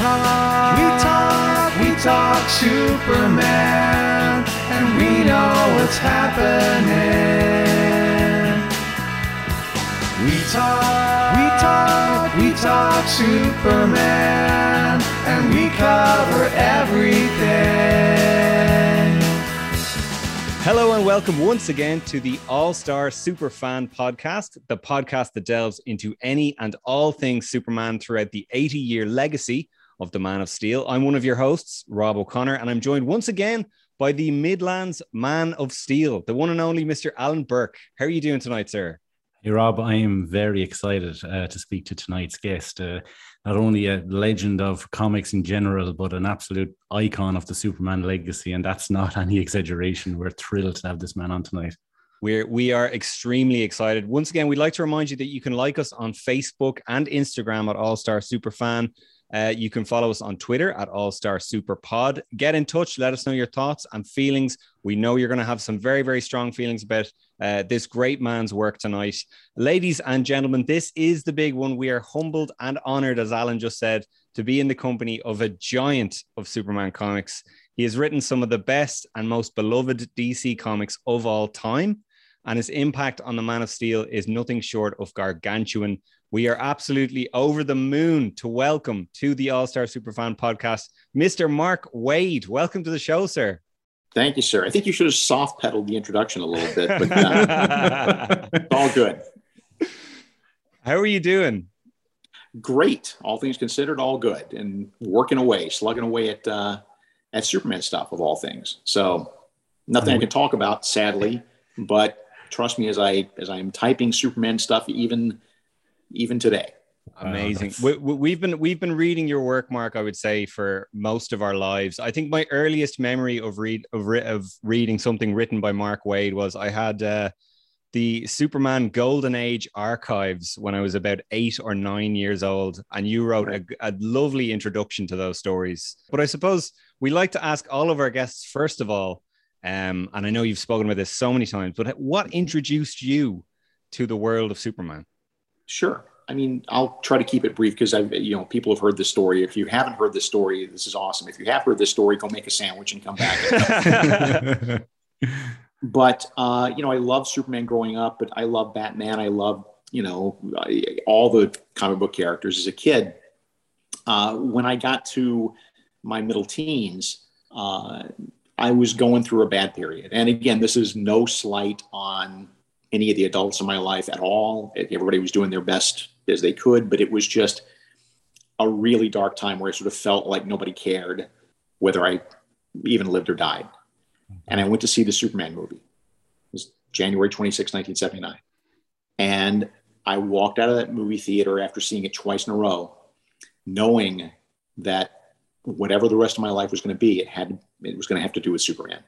talk, we talk, we talk Superman, and we know what's happening. We talk, we talk, we talk Superman, and we cover everything. Hello and welcome once again to the All Star Superfan Podcast, the podcast that delves into any and all things Superman throughout the 80 year legacy of the Man of Steel. I'm one of your hosts, Rob O'Connor, and I'm joined once again by the Midlands Man of Steel, the one and only Mr. Alan Burke. How are you doing tonight, sir? Hey, Rob, I am very excited uh, to speak to tonight's guest. Uh, not only a legend of comics in general, but an absolute icon of the Superman legacy. And that's not any exaggeration. We're thrilled to have this man on tonight. We're, we are extremely excited. Once again, we'd like to remind you that you can like us on Facebook and Instagram at All Star Superfan. Uh, you can follow us on Twitter at All Star Super Pod. Get in touch. Let us know your thoughts and feelings. We know you're going to have some very, very strong feelings about uh, this great man's work tonight. Ladies and gentlemen, this is the big one. We are humbled and honored, as Alan just said, to be in the company of a giant of Superman comics. He has written some of the best and most beloved DC comics of all time, and his impact on the Man of Steel is nothing short of gargantuan. We are absolutely over the moon to welcome to the All Star Superfan podcast, Mr. Mark Waid. Welcome to the show, sir. Thank you, sir. I think you should have soft pedaled the introduction a little bit, but uh, it's all good. How are you doing? Great. All things considered, all good, and working away, slugging away at uh, at Superman stuff of all things. So nothing I can talk about, sadly, but trust me as I as I'm typing Superman stuff, even even today. Amazing. we, we, have been we've been reading your work, Mark. I would say for most of our lives. I think my earliest memory of read of, re- of reading something written by Mark Waid was I had uh, the Superman Golden Age archives when I was about eight or nine years old, and you wrote a, a lovely introduction to those stories. But I suppose we like to ask all of our guests first of all, um, and I know you've spoken about this so many times, but what introduced you to the world of Superman? Sure. I mean, I'll try to keep it brief because I, you know, people have heard this story. If you haven't heard this story, this is awesome. If you have heard this story, go make a sandwich and come back. but uh, you know, I love Superman growing up, but I love Batman. I love you know all the comic book characters as a kid. Uh, when I got to my middle teens, uh, I was going through a bad period. And again, this is no slight on any of the adults in my life at all. Everybody was doing their best as they could, but it was just a really dark time where I sort of felt like nobody cared whether I even lived or died. And I went to see the Superman movie. It was January 26, 1979. And I walked out of that movie theater after seeing it twice in a row, knowing that whatever the rest of my life was going to be, it had it was going to have to do with Superman.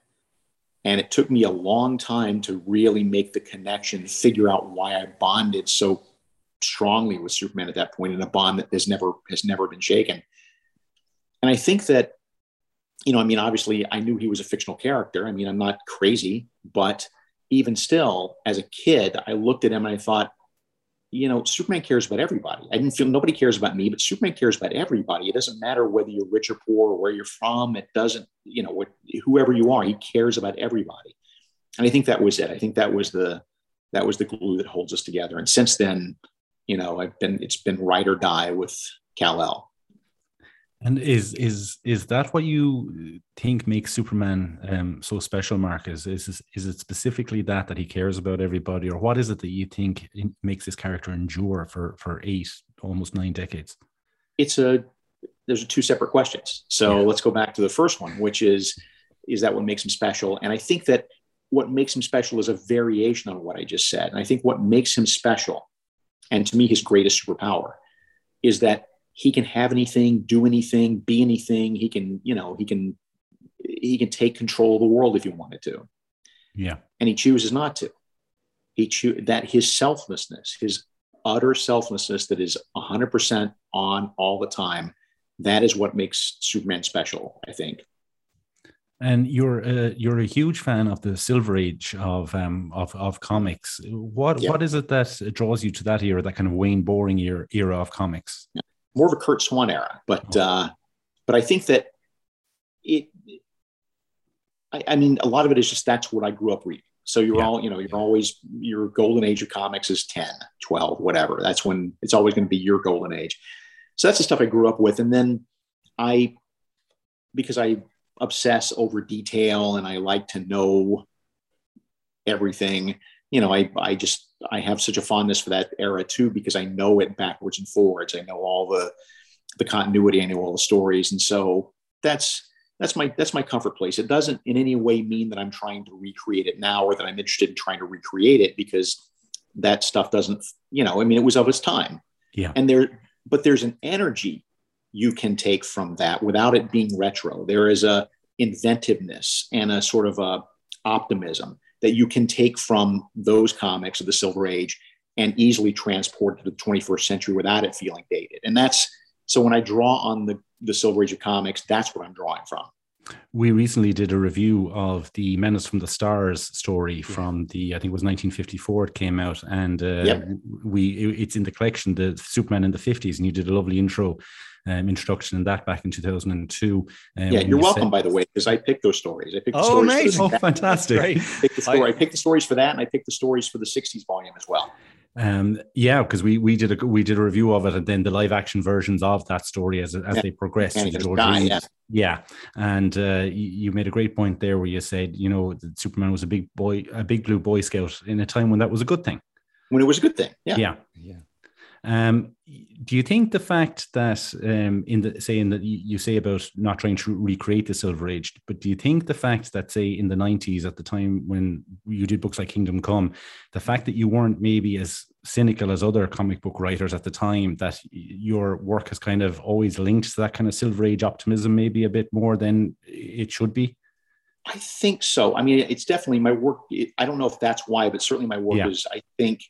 And it took me a long time to really make the connection, figure out why I bonded so strongly with Superman at that point in a bond that has never has never been shaken. And I think that, you know, I mean, obviously I knew he was a fictional character. I mean, I'm not crazy, but even still, as a kid, I looked at him and I thought, you know, Superman cares about everybody. I didn't feel nobody cares about me, but Superman cares about everybody. It doesn't matter whether you're rich or poor or where you're from. It doesn't, you know, whoever you are, he cares about everybody. And I think that was it. I think that was the that was the glue that holds us together. And since then, you know, I've been it's been ride or die with Kal El. And is is is that what you think makes Superman um, so special, Mark? Is, is is it specifically that that he cares about everybody, or what is it that you think makes this character endure for for eight, almost nine decades? It's a there's two separate questions. So yeah. let's go back to the first one, which is is that what makes him special? And I think that what makes him special is a variation on what I just said. And I think what makes him special, and to me his greatest superpower, is that he can have anything, do anything, be anything. He can, you know, he can he can take control of the world if he wanted to. Yeah. And he chooses not to. He choose that his selflessness, his utter selflessness that is 100% on all the time, that is what makes Superman special, I think. And you're uh, you're a huge fan of the Silver Age of um, of, of comics. What yeah. what is it that draws you to that era, that kind of Wayne Boring era, era of comics? Yeah more of a Curt Swan era, but uh, but I think that it. I, I mean, a lot of it is just that's what I grew up reading. So you're Yeah. all, you know, you're always your golden age of comics is 10, 12, whatever. That's when it's always going to be your golden age. So that's the stuff I grew up with. And then I, because I obsess over detail and I like to know everything, you know, I, I just, I have such a fondness for that era too, because I know it backwards and forwards. I know all the, the continuity, I know all the stories. And so that's, that's my that's my comfort place. It doesn't in any way mean that I'm trying to recreate it now or that I'm interested in trying to recreate it because that stuff doesn't, you know, I mean, it was of its time. Yeah. And there, but there's an energy you can take from that without it being retro. There is a inventiveness and a sort of a optimism that you can take from those comics of the Silver Age and easily transport to the 21st century without it feeling dated. And that's so when I draw on the the Silver Age of comics, that's what I'm drawing from. We recently did a review of the Menace from the Stars story from the I think it was 1954. It came out, and uh, Yep. we it- it's in the collection, the Superman in the 50s, and you did a lovely intro um, introduction in that back in 2002. Uh, Yeah, you're you welcome, said- by the way, because I picked those stories. I picked the Oh, stories nice. for Oh, fantastic! Great. I picked the story. I picked the stories for that, and I picked the stories for the '60s volume as well. Um, yeah, because we we did a we did a review of it, and then the live action versions of that story as as Yeah. they progressed. And through the there's Guy, yeah. yeah, and uh, you, you made a great point there where you said, you know, that Superman was a big boy, a big blue boy scout in a time when that was a good thing. When it was a good thing. Yeah. Yeah. Yeah. Um, do you think the fact that um, in the saying that you, say about not trying to recreate the Silver Age, but do you think the fact that say in the nineties at the time when you did books like Kingdom Come, the fact that you weren't maybe as cynical as other comic book writers at the time, that your work has kind of always linked to that kind of Silver Age optimism, maybe a bit more than it should be? I think so. I mean, it's definitely my work. It, I don't know if that's why, but certainly my work Yeah. is. I think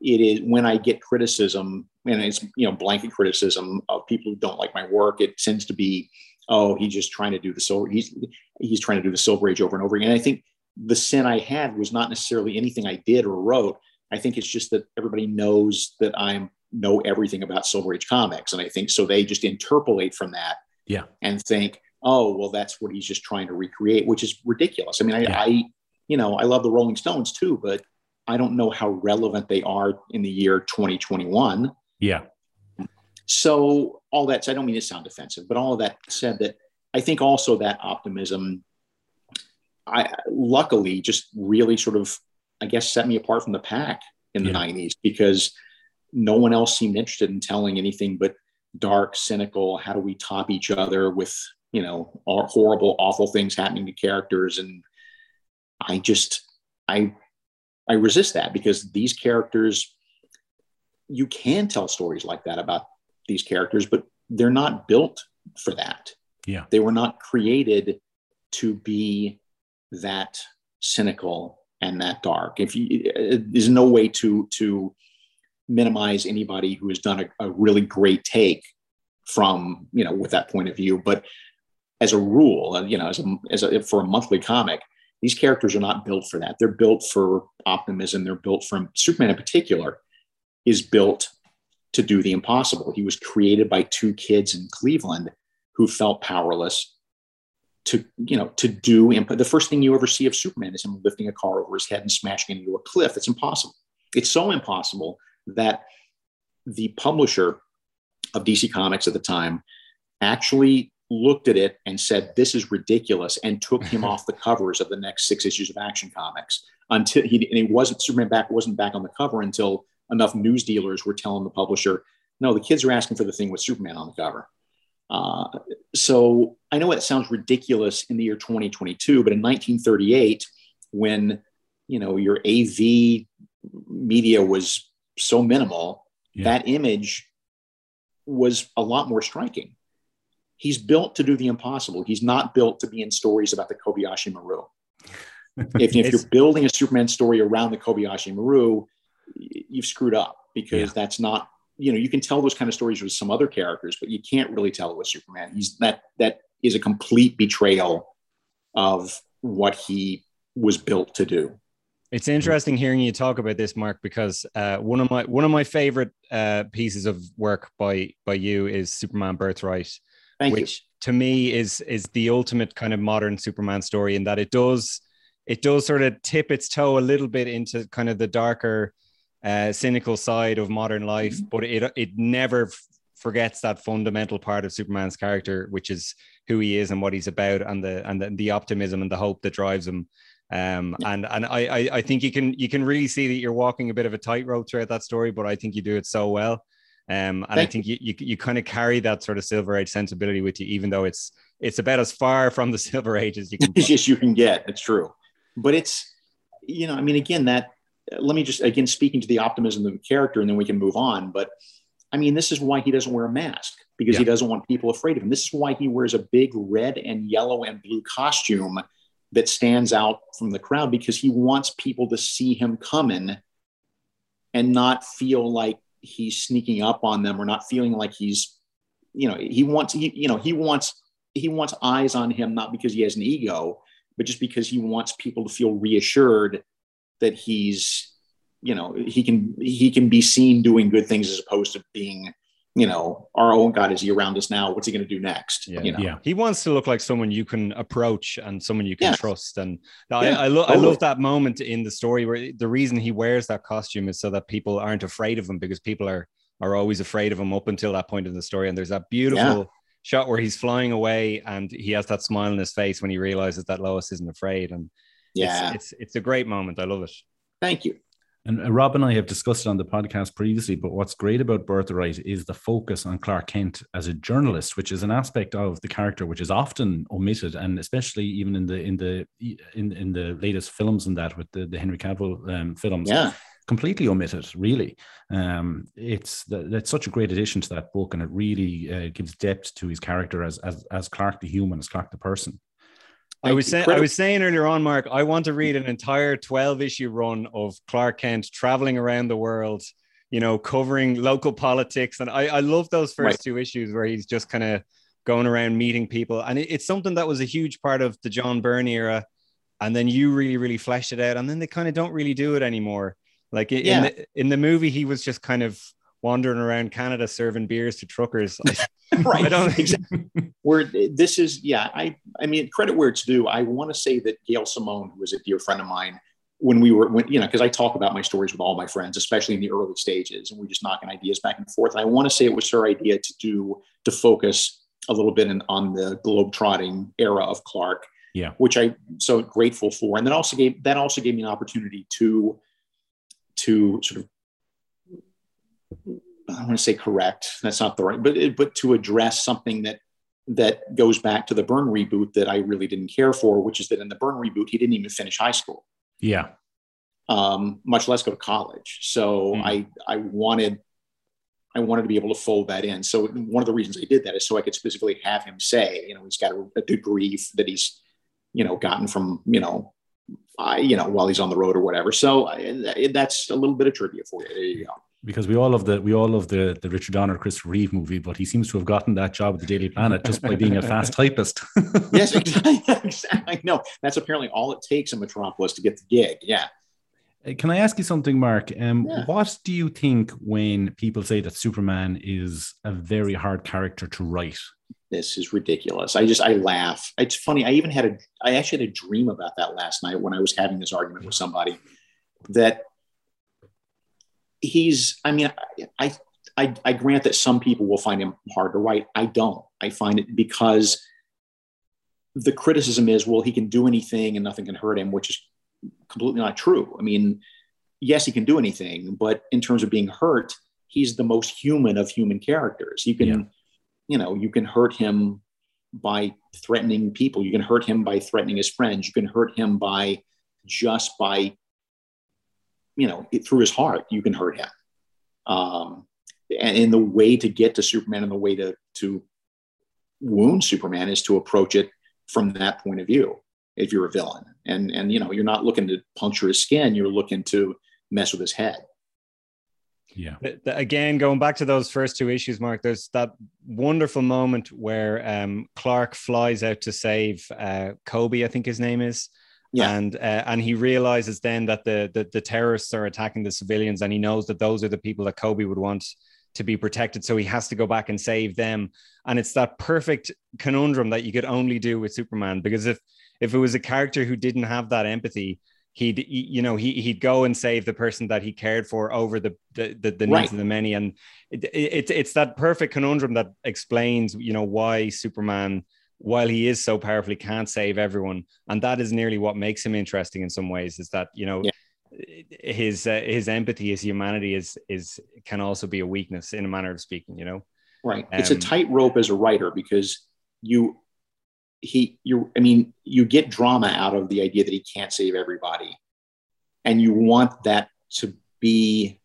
it is when I get criticism, and it's you know blanket criticism of people who don't like my work. It tends to be, oh, he's just trying to do the silver. He's he's trying to do the Silver Age over and over again. And I think the sin I had was not necessarily anything I did or wrote. I think it's just that everybody knows that I know everything about Silver Age comics, and I think so they just interpolate from that Yeah. and think, oh, well, that's what he's just trying to recreate, which is ridiculous. I mean, I, Yeah. I, you know, I love the Rolling Stones too, but I don't know how relevant they are in the year 2021. Yeah. So all that said, I don't mean to sound defensive, but all of that said that I think also that optimism, I luckily just really sort of, I guess, set me apart from the pack in the Yeah. 90s because no one else seemed interested in telling anything but dark, cynical, how do we top each other with, you know, all horrible, awful things happening to characters. And I just, I, I resist that because these characters, you can tell stories like that about these characters, but they're not built for that. Yeah. They were not created to be that cynical and that dark. If you, there's no way to to minimize anybody who has done a, a really great take from you know with that point of view, but as a rule, you know, as a, as a for a monthly comic, these characters are not built for that. They're built for optimism. They're built from Superman in particular is built to do the impossible. He was created by two kids in Cleveland who felt powerless to, you know, to do imp- the first thing you ever see of Superman is him lifting a car over his head and smashing into a cliff. It's impossible. It's so impossible that the publisher of DC Comics at the time actually looked at it and said, This is ridiculous, and took him off the covers of the next six issues of Action Comics until he and he wasn't Superman back wasn't back on the cover until enough news dealers were telling the publisher, no, the kids are asking for the thing with Superman on the cover. Uh, so I know it sounds ridiculous in the year 2022, but in 1938, when you know your AV media was so minimal, Yeah. that image was a lot more striking. He's built to do the impossible. He's not built to be in stories about the Kobayashi Maru. If, if you're building a Superman story around the Kobayashi Maru, you've screwed up because Yeah. that's not, you know, you can tell those kind of stories with some other characters, but you can't really tell it with Superman. He's that that is a complete betrayal of what he was built to do. It's interesting hearing you talk about this, Mark, because uh, one of my one of my favorite uh, pieces of work by by you is Superman Birthright, Thank which to me is is the ultimate kind of modern Superman story in that it does it does sort of tip its toe a little bit into kind of the darker, uh, cynical side of modern life, Mm-hmm. but it it never forgets that fundamental part of Superman's character, which is who he is and what he's about, and the and the, the optimism and the hope that drives him. Um, and and I, I I think you can you can really see that you're walking a bit of a tightrope throughout that story, but I think you do it so well. Um, and I think you, you you kind of carry that sort of silver age sensibility with you, even though it's it's about as far from the silver age as you can. as you can get. It's true, but it's you know, I mean, again, that let me just again speaking to the optimism of the character, and then we can move on. But I mean, this is why he doesn't wear a mask because he doesn't want people afraid of him. This is why he wears a big red and yellow and blue costume that stands out from the crowd because he wants people to see him coming and not feel like he's sneaking up on them or not feeling like he's you know he wants he, you know he wants he wants eyes on him not because he has an ego but just because he wants people to feel reassured that he's you know he can he can be seen doing good things as opposed to being you know our own god is he around us now what's he going to do next Yeah. you know Yeah. He wants to look like someone you can approach and someone you can Yeah. trust. And Yeah, I, I, lo- I love that moment in the story where the reason he wears that costume is so that people aren't afraid of him because people are are always afraid of him up until that point in the story. And there's that beautiful shot where he's flying away and he has that smile on his face when he realizes that Lois isn't afraid. And yeah it's, it's it's a great moment. I love it. thank you And uh, Rob and I have discussed it on the podcast previously, but what's great about Birthright is the focus on Clark Kent as a journalist, which is an aspect of the character which is often omitted, and especially even in the in the in, in the latest films and that with the, the Henry Cavill um, films, yeah completely omitted. Really, um, it's that's such a great addition to that book, and it really uh, gives depth to his character as as as Clark the human, as Clark the person. I was saying I was saying earlier on, Mark, I want to read an entire 12 issue run of Clark Kent traveling around the world, you know, covering local politics. And I, I love those first Right. two issues where he's just kind of going around meeting people. And it- it's something that was a huge part of the John Byrne era. And then you really, really fleshed it out. And then they kind of don't really do it anymore. Like in, Yeah. the, in the movie, he was just kind of wandering around Canada serving beers to truckers. I, right I don't exactly where this is yeah i i mean credit where it's due i want to say that gail simone who was a dear friend of mine when we were when, you know because i talk about my stories with all my friends especially in the early stages and we're just knocking ideas back and forth and i want to say it was her idea to do to focus a little bit in, on the globe trotting era of clark Yeah. which i so grateful for and then also gave that also gave me an opportunity to to sort of I don't want to say correct. That's not the right, but but to address something that that goes back to the Byrne reboot that I really didn't care for, which is that in the Byrne reboot he didn't even finish high school, Yeah, um, much less go to college. So Hmm. I I wanted I wanted to be able to fold that in. So one of the reasons I did that is so I could specifically have him say, you know, he's got a, a degree that he's you know gotten from you know. I, you know, while he's on the road or whatever. So I, that's a little bit of trivia for you. There you go. Because we all love the we all love the the Richard Donner Chris Reeve movie, but he seems to have gotten that job at the Daily Planet just by being a fast typist. yes, exactly. exactly. No, that's apparently all it takes in Metropolis to get the gig. Yeah. Uh, Can I ask you something, Mark? Um, Yeah. What do you think when people say that Superman is a very hard character to write? This is ridiculous. I just I laugh. It's funny. I even had a I actually had a dream about that last night when I was having this argument with somebody that he's I mean I I I grant that some people will find him hard to write. I don't. I find it because the criticism is well he can do anything and nothing can hurt him, which is completely not true. I mean, yes, he can do anything, but in terms of being hurt, he's the most human of human characters. You can, Yeah. you know, you can hurt him by threatening people. You can hurt him by threatening his friends. You can hurt him by just by, you know, through his heart. You can hurt him. Um, and, and the way to get to Superman and the way to to wound Superman is to approach it from that point of view. If you're a villain, and and you know, you're not looking to puncture his skin. You're looking to mess with his head. Yeah. the- the- again, going back to those first two issues, Mark, there's that wonderful moment where um, Clark flies out to save uh, Kobe, I think his name is. Yeah. And uh, and he realizes then that the, the the terrorists are attacking the civilians, and he knows that those are the people that Kobe would want to be protected so he has to go back and save them and it's that perfect conundrum that you could only do with superman because if if it was a character who didn't have that empathy he'd you know he, he'd go and save the person that he cared for over the the, the, the needs Right. of the many and it, it, it's that perfect conundrum that explains you know why superman while he is so powerful he can't save everyone and that is nearly what makes him interesting in some ways is that you know Yeah. his uh, his empathy his humanity is is can also be a weakness in a manner of speaking you know Right. it's a Um, tightrope as a writer because you he you I mean you get drama out of the idea that he can't save everybody. And you want that to be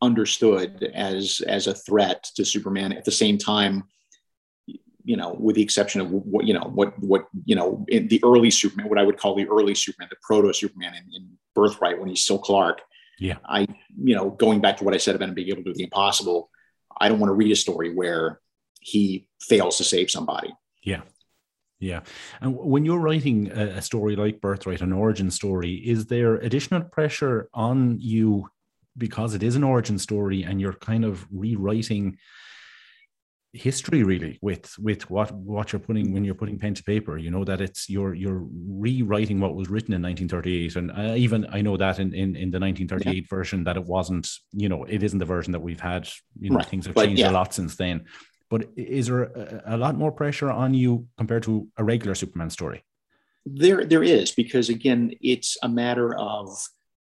understood as as a threat to Superman at the same time you know with the exception of what you know what what you know in the early Superman what I would call the early Superman the proto Superman in, in Birthright when he's still Clark Yeah. I you know going back to what I said about him being able to do the impossible I don't want to read a story where he fails to save somebody. Yeah. Yeah. And when you're writing a, a story like Birthright, an origin story, is there additional pressure on you because it is an origin story and you're kind of rewriting history really with with what what you're putting when you're putting pen to paper you know that it's you're you're rewriting what was written in 1938 and I, even i know that in, in in the 1938 version that it wasn't you know it isn't the version that we've had you know Right. things have But changed yeah. a lot since then but is there a, a lot more pressure on you compared to a regular Superman story? There, there is because again, it's a matter of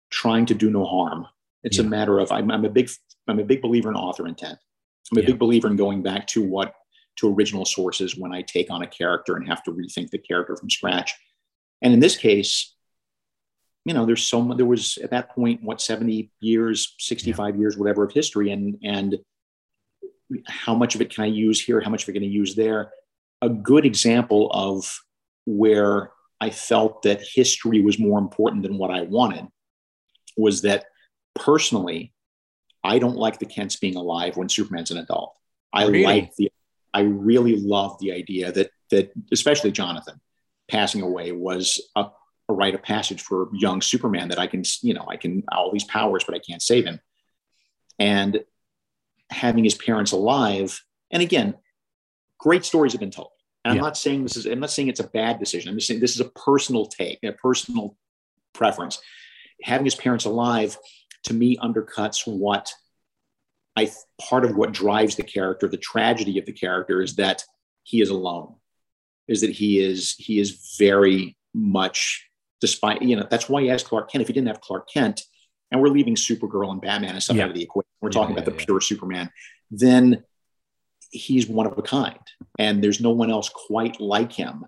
trying to do no harm. It's a matter of I'm, I'm a big I'm a big believer in author intent. I'm a Yeah. big believer in going back to what to original sources when I take on a character and have to rethink the character from scratch. And in this case, you know, there's so much. There was at that point what 70 years, 65 years, whatever of history, and and how much of it can I use here? How much of it can I use there? A good example of where I felt that history was more important than what I wanted was that personally, I don't like the Kents being alive when Superman's an adult. I Really? like the, I really love the idea that that especially Jonathan passing away was a, a rite of passage for young Superman that I can, you know, I can all these powers, but I can't save him. And having his parents alive, and again, great stories have been told. And Yeah. I'm not saying this is, I'm not saying it's a bad decision. I'm just saying this is a personal take, a personal preference. Having his parents alive to me undercuts what I part of what drives the character, the tragedy of the character is that he is alone, is that he is he is very much despite you know that's why he has Clark Kent. If he didn't have Clark Kent, and we're leaving Supergirl and Batman and stuff Yeah. out of the equation, we're Yeah, talking yeah, about the pure Superman, then he's one of a kind, and there's no one else quite like him.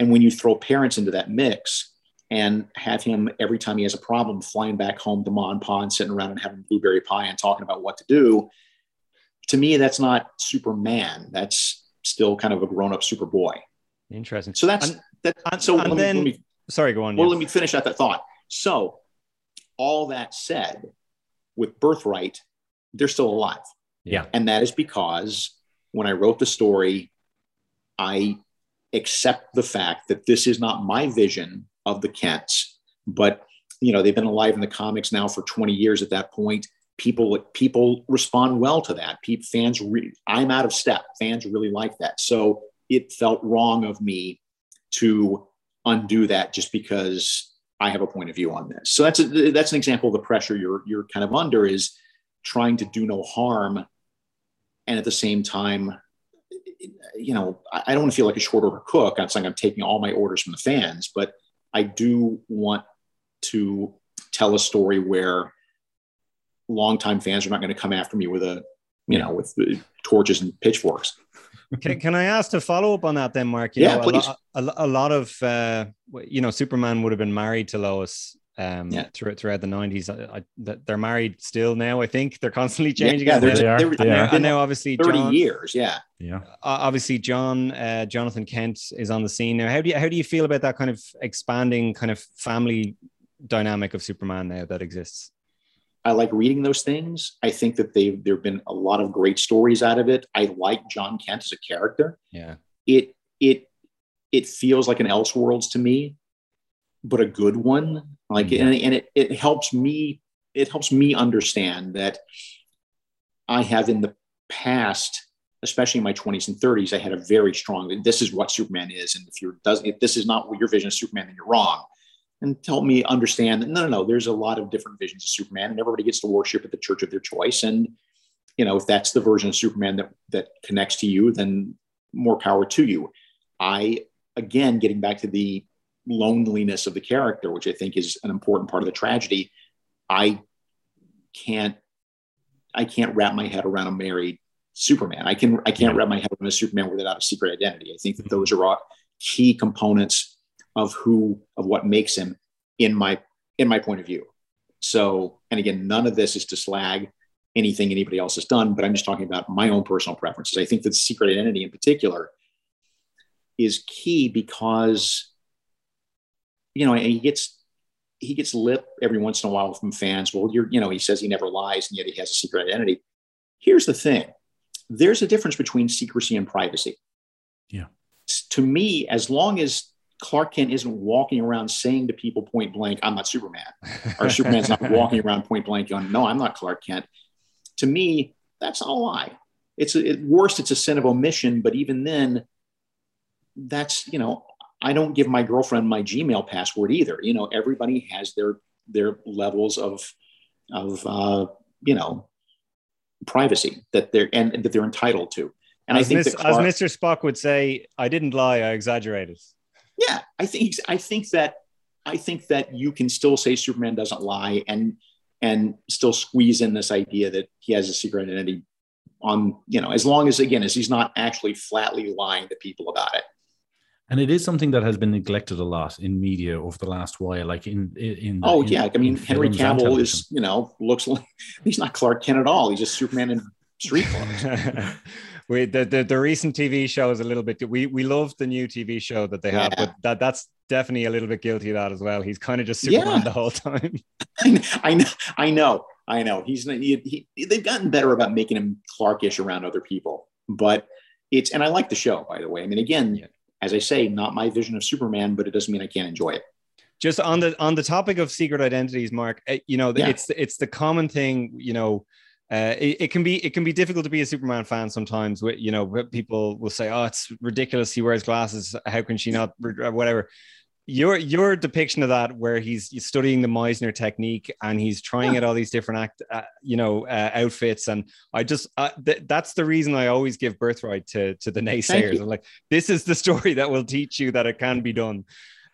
And when you throw parents into that mix and have him every time he has a problem flying back home to Ma and Pa and sitting around and having blueberry pie and talking about what to do, to me, that's not Superman. That's still kind of a grown-up Superboy. Interesting. So that's And- that. and- so and let, then- me, let me Sorry, go on. well, yeah. let me finish out that thought. So, all that said, with Birthright, they're still alive. Yeah. And that is because when I wrote the story, I accept the fact that this is not my vision of the Kents, but you know, they've been alive in the comics now for 20 years at that point. People people respond well to that. People, fans, re- I'm out of step. Fans really like that. So it felt wrong of me to undo that just because I have a point of view on this. So that's a, that's an example of the pressure you're you're kind of under is trying to do no harm, and at the same time, you know, I don't want to feel like a short order cook. I'm saying I'm taking all my orders from the fans, but I do want to tell a story where longtime fans are not going to come after me with a you know with torches and pitchforks. Can, can I ask to follow up on that then, Mark? You Yeah, know, please. A, lot, a, a lot of, uh, you know, Superman would have been married to Lois um, Yeah. throughout, throughout the 90s. I, I, they're married still now, I think. They're constantly changing. yeah, it. there's They a, are, they are. and now, obviously, 30 John, years. Yeah. Yeah. obviously John uh, Jonathan Kent is on the scene now. How do you how do you feel about that kind of expanding kind of family dynamic of Superman now that exists? I like reading those things. I think that they there have been a lot of great stories out of it. I like John Kent as a character. Yeah, It it it feels like an Elseworlds to me, but a good one. Like and, and it it helps me it helps me understand that I have in the past, especially in my 20s and 30s, I had a very strong, this is what Superman is. And if you're does if this is not what your vision of Superman, then you're wrong. And help me understand that no, no, no, there's a lot of different visions of Superman, and everybody gets to worship at the church of their choice. And you know, if that's the version of Superman that that connects to you, then more power to you. I again getting back to the loneliness of the character, which I think is an important part of the tragedy. I can't I can't wrap my head around a married Superman. I can I can't wrap my head around a Superman without a secret identity. I think that those are all key components of who of what makes him in my in my point of view. So, and again, none of this is to slag anything anybody else has done, but I'm just talking about my own personal preferences. I think that secret identity in particular is key because you know, he gets he gets lip every once in a while from fans. Well, you're, you know, he says he never lies and yet he has a secret identity. Here's the thing there's a difference between secrecy and privacy. Yeah. To me, as long as Clark Kent isn't walking around saying to people point blank, I'm not Superman, or Superman's not walking around point blank going, No, I'm not Clark Kent. To me, that's not a lie. It's a, at worst, it's a sin of omission, but even then, that's, you know, I don't give my girlfriend my Gmail password either. You know, everybody has their their levels of of uh, you know privacy that they're and, that they're entitled to. And as I think Miss, Clark, as Mr. Spock would say, I didn't lie, I exaggerated. yeah, I think I think that I think that you can still say Superman doesn't lie and and still squeeze in this idea that he has a secret identity on you know as long as again as he's not actually flatly lying to people about it and it is something that has been neglected a lot in media over the last while, like in in. oh in, yeah, I mean Henry films Cavill is you know looks like he's not Clark Kent at all. He's just Superman in street clothes. we the, the the recent TV show is a little bit. We we love the new TV show that they have, Yeah. but that that's definitely a little bit guilty of that as well. He's kind of just Superman Yeah. the whole time. I know, I know, I know. He's he, he, they've gotten better about making him Clarkish around other people, but it's and I like the show by the way. I mean, again, Yeah. As I say, not my vision of Superman, but it doesn't mean I can't enjoy it. just on the on the topic of secret identities mark eh, you know Yeah. it's it's the common thing you know uh, it, it can be it can be difficult to be a Superman fan sometimes. With you know, people will say, "Oh, it's ridiculous. He wears glasses. How can she not?" Whatever. Your your depiction of that, where he's, studying the Meisner technique and he's trying Yeah. out all these different act, uh, you know, uh, outfits, and I just uh, th- that's the reason I always give birthright to to the naysayers. I'm like, this is the story that will teach you that it can be done.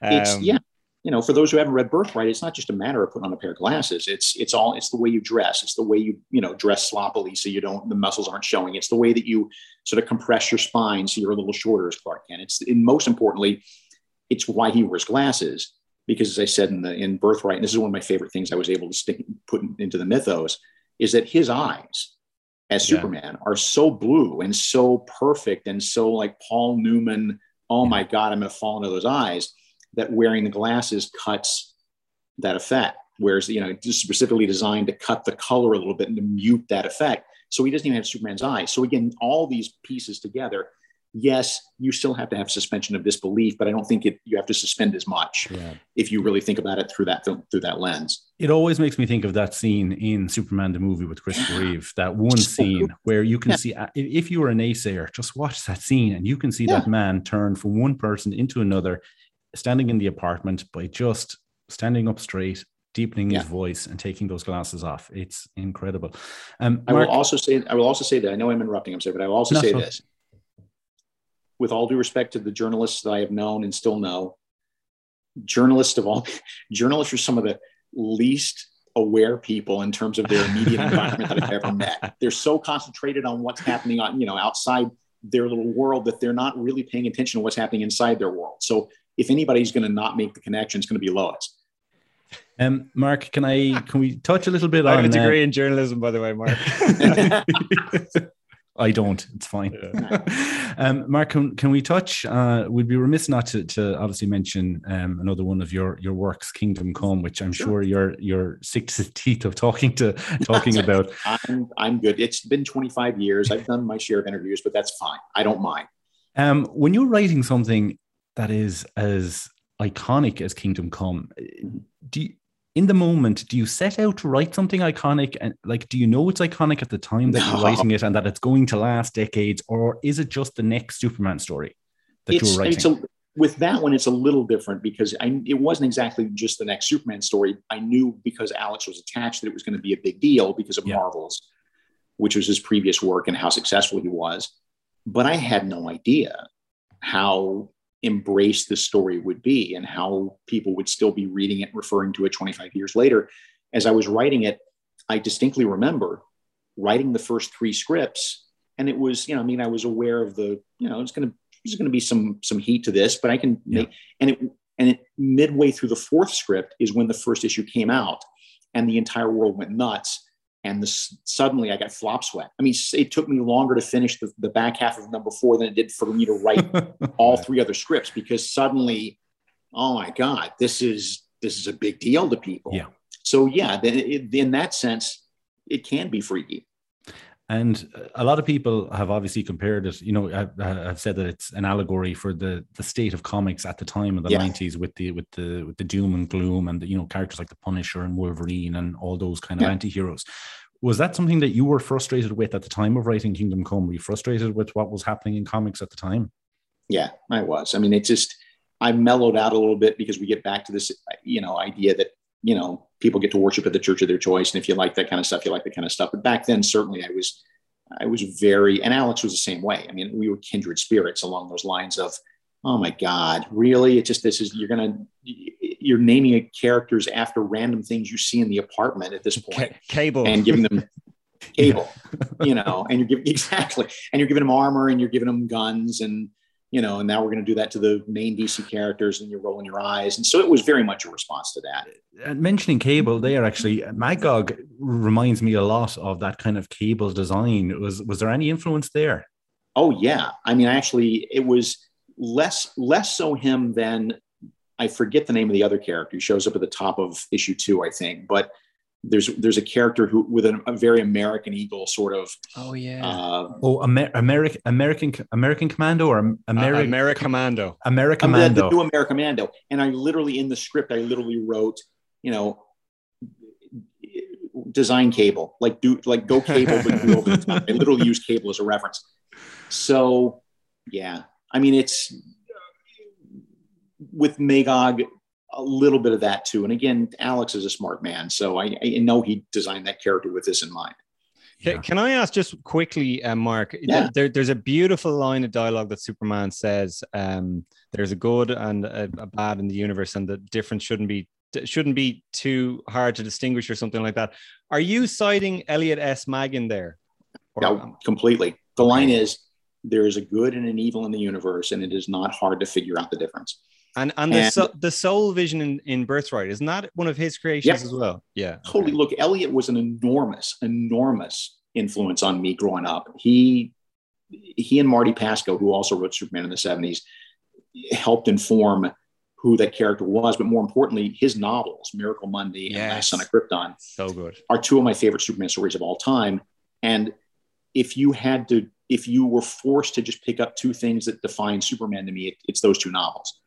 it's Um, yeah you know for those who haven't read birthright it's not just a matter of putting on a pair of glasses it's it's all it's the way you dress it's the way you you know dress sloppily so you don't the muscles aren't showing it's the way that you sort of compress your spine so you're a little shorter as clark kent it's and most importantly it's why he wears glasses because as i said in the in birthright and this is one of my favorite things i was able to stick put into the mythos is that his eyes as Yeah. superman are so blue and so perfect and so like paul newman oh my god i'm going to fall into those eyes that wearing the glasses cuts that effect. Whereas, you know, just specifically designed to cut the color a little bit and to mute that effect. So he doesn't even have Superman's eyes. So again, all these pieces together, yes, you still have to have suspension of disbelief, but I don't think it, you have to suspend as much yeah. if you really think about it through that through that lens. It always makes me think of that scene in Superman the movie with Christopher Reeve. That one scene where you can Yeah. see, uh, if you were a naysayer, just watch that scene and you can see Yeah. that man turn from one person into another, standing in the apartment by just standing up straight, deepening his voice, and taking those glasses off. It's incredible. Um, I will also say, I will also say that I know I'm interrupting, I'm sorry, but I will also say so- this. With all due respect to the journalists that I have known and still know, journalists of all journalists are some of the least aware people in terms of their immediate environment that I've ever met. They're so concentrated on what's happening on, you know, outside their little world that they're not really paying attention to what's happening inside their world. So if anybody's going to not make the connection, it's going to be Lois. um, Mark, can I can we touch a little bit I have on? a uh, degree in journalism, by the way, Mark. I don't. It's fine. um, Mark, can, can we touch? Uh, we'd be remiss not to, to obviously mention um, another one of your your works, Kingdom Come, which I'm Sure. sure you're you're sick to the teeth of talking to talking about. I'm, I'm good. It's been 25 years. I've done my share of interviews, but that's fine. I don't mind. Um, when you're writing something that is as iconic as Kingdom Come, do you, in the moment, do you set out to write something iconic and like do you know it's iconic at the time that no. you're writing it and that it's going to last decades, or is it just the next Superman story that it's, you're writing? A, with that one, it's a little different because I, it wasn't exactly just the next Superman story. I knew because Alex was attached that it was going to be a big deal because of yeah. Marvels, which was his previous work and how successful he was. But I had no idea how embraced the story would be and how people would still be reading it, referring to it 25 years later. As I was writing it, I distinctly remember writing the first three scripts. And it was, you know, I mean, I was aware of the, you know, it's going to, there's going to be some, some heat to this, but I can yeah. make, and it, and it midway through the fourth script is when the first issue came out and the entire world went nuts and this, suddenly I got flop sweat. I mean, it took me longer to finish the, the back half of number four than it did for me to write all three other scripts because suddenly, oh my God, this is this is a big deal to people. Yeah. So yeah, then in that sense, it can be freaky. And a lot of people have obviously compared it. You know, I've, I've, said that it's an allegory for the the state of comics at the time of the nineties, yeah. with the with the with the doom and gloom, and the, you know characters like the Punisher and Wolverine and all those kind of yeah. anti-heroes. Was that something that you were frustrated with at the time of writing Kingdom Come? Were you frustrated with what was happening in comics at the time? Yeah, I was. I mean, it just I mellowed out a little bit because we get back to this, you know, idea that you know people get to worship at the church of their choice and if you like that kind of stuff you like that kind of stuff. But back then certainly i was i was very and alex was the same way. I mean we were kindred spirits along those lines of oh my god really? It just this is you're gonna you're naming characters after random things you see in the apartment at this point. C- cable. And giving them cable you know and you're giving exactly. And you're giving them armor and you're giving them guns and you know, and now we're going to do that to the main DC characters, and you're rolling your eyes. And so it was very much a response to that. And mentioning cable there, actually, uh, Magog reminds me a lot of that kind of cable design. Was was there any influence there? Oh yeah, I mean, actually, it was less less so him than I forget the name of the other character. He shows up at the top of issue two, I think, but there's there's a character who with a, a very American Eagle sort of. Oh yeah. Uh, oh, Amer- American American American Commando or American uh, American Commando. American Commando. The, the new American Commando, and I literally in the script I literally wrote, you know, design cable like do like go cable but do over the top. I literally use cable as a reference. So yeah, I mean it's with Magog a little bit of that too. And again, Alex is a smart man, so I, I know he designed that character with this in mind. Yeah. Can I ask just quickly, uh, Mark? Yeah. There, there's a beautiful line of dialogue that Superman says. Um, there's a good and a, a, bad in the universe, and the difference shouldn't be shouldn't be too hard to distinguish or something like that. Are you citing Elliot S. Maggin there? Or, yeah, completely. The line is there is a good and an evil in the universe, and it is not hard to figure out the difference. And and the, so, the soul vision in, in Birthright isn't one of his creations as well? Yeah, totally. Okay. Look, Elliot was an enormous, enormous influence on me growing up. He he and Marty Pasko, who also wrote Superman in the seventies, helped inform who that character was. But more importantly, his novels, Miracle Monday and yes. Last Son of Krypton, so good, are two of my favorite Superman stories of all time. And if you had to, if you were forced to just pick up two things that define Superman to me, it, it's those two novels.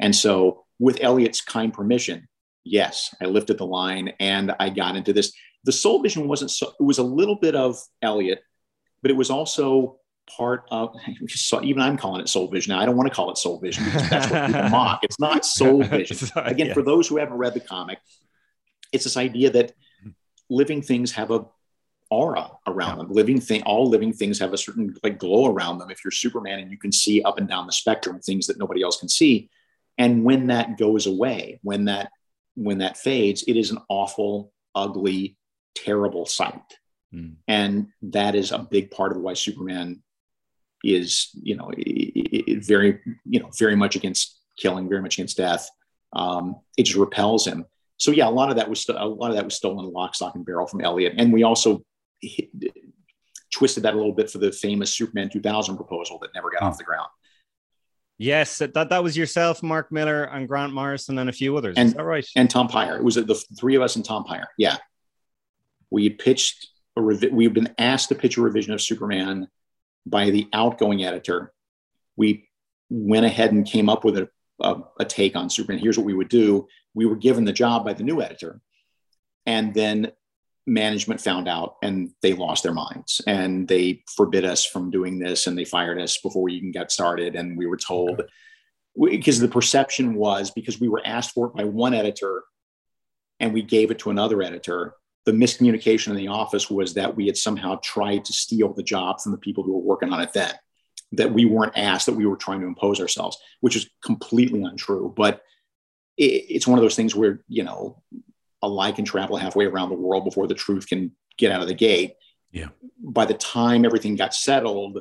And so, with Elliot's kind permission, yes, I lifted the line and I got into this. The soul vision wasn't so, it was a little bit of Elliot, but it was also part of even I'm calling it soul vision. Now I don't want to call it soul vision because that's what people mock. It's not soul vision. Again, yeah. for those who haven't read the comic, it's this idea that living things have a aura around yeah. them. Living thing, all living things have a certain like glow around them. If you're Superman and you can see up and down the spectrum things that nobody else can see, and when that goes away when that when that fades it is an awful ugly terrible sight. Mm. and that is a big part of why superman is you know very you know very much against killing very much against death. Um, it just repels him. So yeah a lot of that was st- a lot of that was stolen lock stock and barrel from elliot. And we also hit, twisted that a little bit for the famous superman 2000 proposal that never got oh. off the ground Yes, that, that was yourself, Mark Millar, and Grant Morrison, and a few others. And, Is that right? And Tom Peyer. It was the three of us and Tom Peyer. Yeah. We pitched a revi- we've been asked to pitch a revision of Superman by the outgoing editor. We went ahead and came up with a, a, a take on Superman. Here's what we would do. We were given the job by the new editor. and then management found out and they lost their minds. And they forbid us from doing this and they fired us before we even got started. And we were told because the perception was because we were asked for it by one editor and we gave it to another editor the miscommunication in the office was that we had somehow tried to steal the job from the people who were working on it then that we weren't asked that we were trying to impose ourselves which is completely untrue. But it's one of those things where you know a lie can travel halfway around the world before the truth can get out of the gate. Yeah. By the time everything got settled,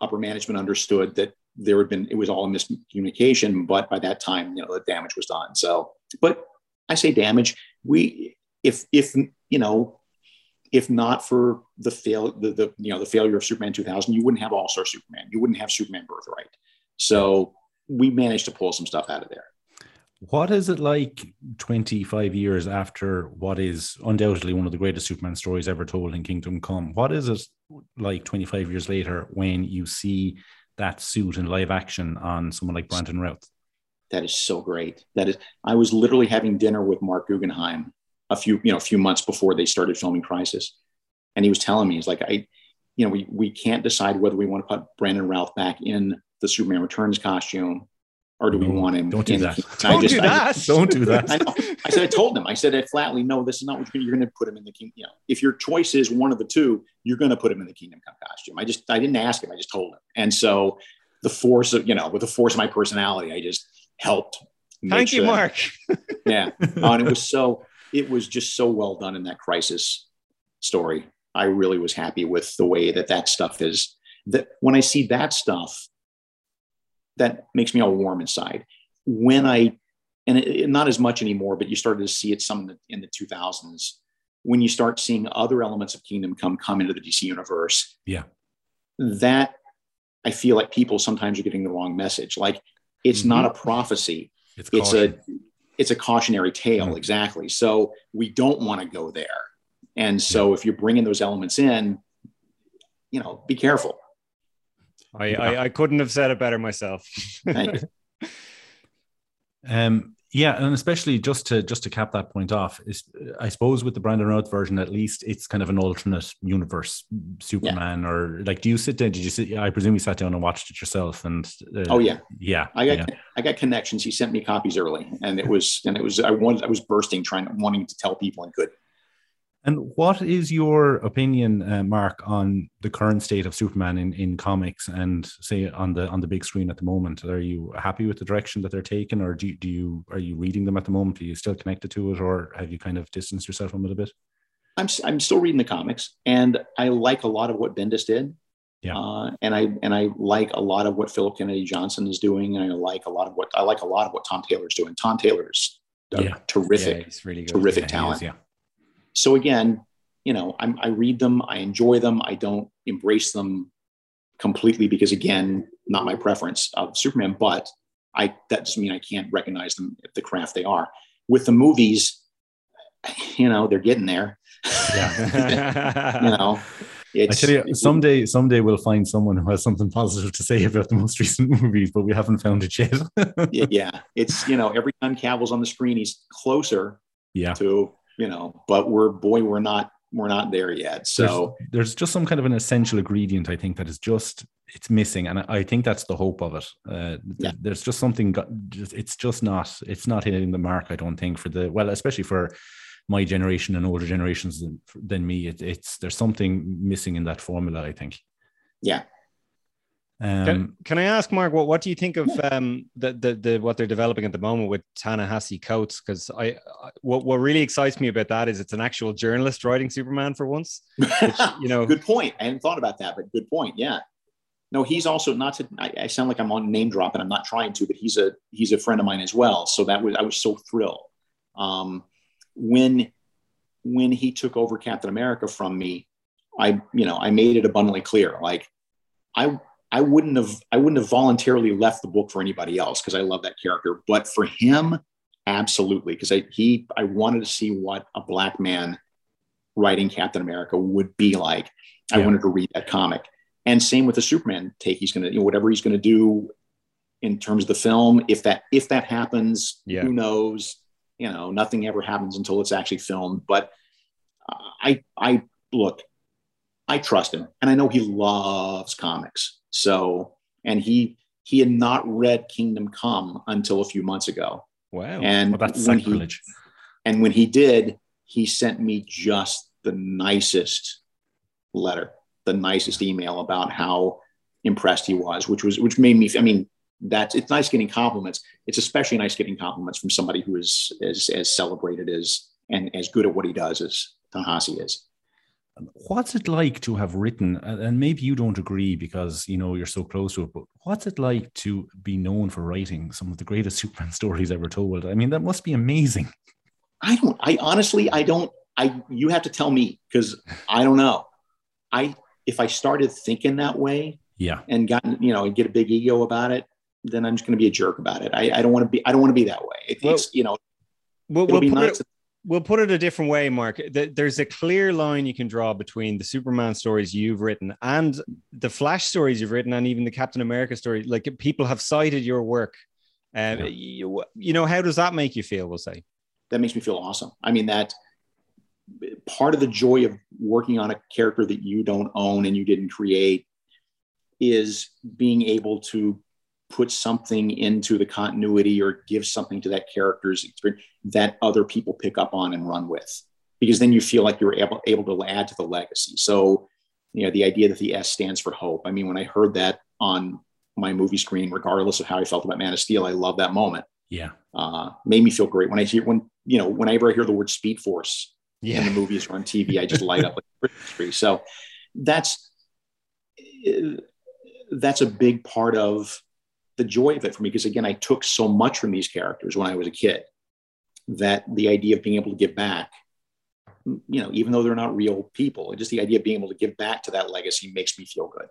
upper management understood that there had been it was all a miscommunication, but by that time, you know, the damage was done. So, but I say damage. We if if you know if not for the fail the, the you know the failure of Superman 2000, you wouldn't have All Star Superman. You wouldn't have Superman Birthright. So we managed to pull some stuff out of there. What is it like 25 years after what is undoubtedly one of the greatest Superman stories ever told in Kingdom Come? What is it like 25 years later when you see that suit in live action on someone like Brandon Routh? That is so great. That is, I was literally having dinner with Marc Guggenheim a few, you know, a few months before they started filming Crisis, and he was telling me, he's like, I, you know, we we can't decide whether we want to put Brandon Routh back in the Superman Returns costume or do we want him? Don't do that. Don't just, do that. I, don't do that. I, know. I said, I told him, I said it flatly, no, this is not what you're, you're going to put him in the king. You know, if your choice is one of the two, you're going to put him in the Kingdom Come costume. I just, I didn't ask him. I just told him. And so the force of, you know, with the force of my personality, I just helped. Thank sure you, Mark. yeah. Oh, and it was so, it was just so well done in that crisis story. I really was happy with the way that that stuff is that when I see that stuff, that makes me all warm inside. When I, and it, not as much anymore, but you started to see it some in the, in the 2000s when you start seeing other elements of Kingdom Come come into the DC universe. Yeah. That I feel like people sometimes are getting the wrong message. Like it's mm-hmm. not a prophecy. It's, it's a it's a cautionary tale mm-hmm. exactly. So we don't want to go there. And so yeah. if you're bringing those elements in, you know, be careful. I, yeah. I, I couldn't have said it better myself. um, yeah, and especially just to just to cap that point off is, I suppose, with the Brandon Routh version, at least it's kind of an alternate universe Superman, yeah. or like, do you sit down? Did you sit? I presume you sat down and watched it yourself, and uh, oh yeah, yeah, I got yeah. I got connections. He sent me copies early, and it was and it was I wanted I was bursting trying wanting to tell people and could. And what is your opinion, uh, Mark, on the current state of Superman in, in comics and say on the on the big screen at the moment? Are you happy with the direction that they're taking, or do you, do you are you reading them at the moment? Are you still connected to it, or have you kind of distanced yourself from it a bit? I'm I'm still reading the comics, and I like a lot of what Bendis did. Yeah. Uh, and I and I like a lot of what Philip Kennedy Johnson is doing, and I like a lot of what I like a lot of what Tom Taylor's doing. Tom Taylor's yeah. terrific, yeah, really terrific yeah, talent. Is, yeah so again, you know, I'm, I read them, I enjoy them, I don't embrace them completely because again, not my preference of Superman, but I that doesn't mean I can't recognize them if the craft they are. With the movies, you know, they're getting there. Yeah. you know. I tell you, someday, someday we'll find someone who has something positive to say about the most recent movies, but we haven't found it yet. yeah, it's you know, every time Cavill's on the screen, he's closer yeah. to you know, but we're boy, we're not we're not there yet. So there's, there's, just some kind of an essential ingredient I think that is just it's missing, and I think that's the hope of it. Uh, yeah. There's just something. It's just not. It's not hitting the mark. I don't think for the well, especially for my generation and older generations than, than me. It, it's there's something missing in that formula. I think. Yeah, um, can, can, I ask Mark what what do you think of um, the, the the what they're developing at the moment with Ta-Nehisi Coates? Because I, I, what what really excites me about that is it's an actual journalist writing Superman for once. Which, you know, good point. I hadn't thought about that, but good point. Yeah. No, he's also not to. I, I sound like I'm on name drop, and I'm not trying to, but he's a he's a friend of mine as well. So that was I was so thrilled um, when when he took over Captain America from me. I you know I made it abundantly clear like I I wouldn't have I wouldn't have voluntarily left the book for anybody else because I love that character. But for him, absolutely, because I he I wanted to see what a black man writing Captain America would be like. Yeah. I wanted to read that comic. And same with the Superman take. He's gonna, you know, whatever he's gonna do in terms of the film, if that if that happens, yeah. who knows? You know, nothing ever happens until it's actually filmed. But uh, I, I look, I trust him, and I know he loves comics. So, and he he had not read Kingdom Come until a few months ago. Wow. And Well, that's when sacrilege. he and when he did, he sent me just the nicest letter, the nicest email about how impressed he was, which was which made me. I mean, that's it's nice getting compliments. It's especially nice getting compliments from somebody who is as as celebrated as and as good at what he does as Ta-Nehisi is. What's it like to have written, and maybe you don't agree because you know you're so close to it, but what's it like to be known for writing some of the greatest Superman stories ever told? I mean, that must be amazing. I don't. I honestly, I don't. I you have to tell me because I don't know. I if I started thinking that way Yeah. and gotten you know and get a big ego about it, then I'm just going to be a jerk about it. I, I don't want to be. I don't want to be that way. It, Well, it's you know We'll, it'll we'll be nice. it, we'll put it a different way, Mark. There's a clear line you can draw between the Superman stories you've written and the Flash stories you've written, and even the Captain America story. Like people have cited your work. Um, Yeah. you, you know, how does that make you feel? We'll say. that makes me feel awesome. I mean that part of the joy of working on a character that you don't own and you didn't create is being able to put something into the continuity or give something to that character's experience that other people pick up on and run with. Because then you feel like you're able, able to add to the legacy. So you know the idea that the s stands for hope. I mean when i heard that on my movie screen regardless of how i felt about man of steel i love that moment. Yeah. uh, made me feel great. When I hear when you know whenever I hear the word Speed Force in the movies or on TV, I just light up like a Christmas tree. So that's that's a big part of the joy of it for me because again, I took so much from these characters when I was a kid that the idea of being able to give back, you know, even though they're not real people, just the idea of being able to give back to that legacy makes me feel good.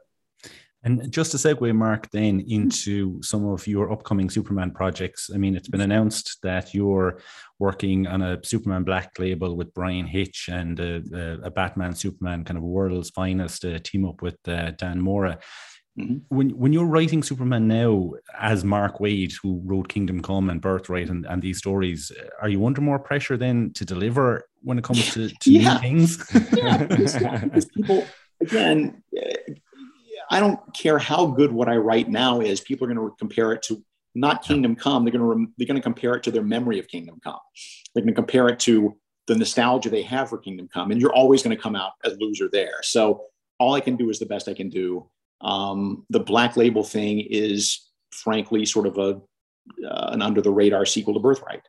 And just to segue, Mark, then into some of your upcoming Superman projects. I mean, it's been announced that you're working on a Superman Black label with Bryan Hitch and uh, uh, a Batman Superman kind of world's finest uh, team up with uh, Dan Mora. Mhm. When when you're writing Superman now as Mark Waid, who wrote Kingdom Come and Birthright and, and these stories, are you under more pressure then to deliver when it comes to, to Yeah. new things? yeah, because, yeah, because people again i don't care how good what i write now is people are going to compare it to not kingdom come they're going to rem- they're going to compare it to their memory of kingdom come they're going to compare it to the nostalgia they have for kingdom come and you're always going to come out as loser there so all i can do is the best i can do um, the black label thing is frankly sort of a uh, an under the radar sequel to birthright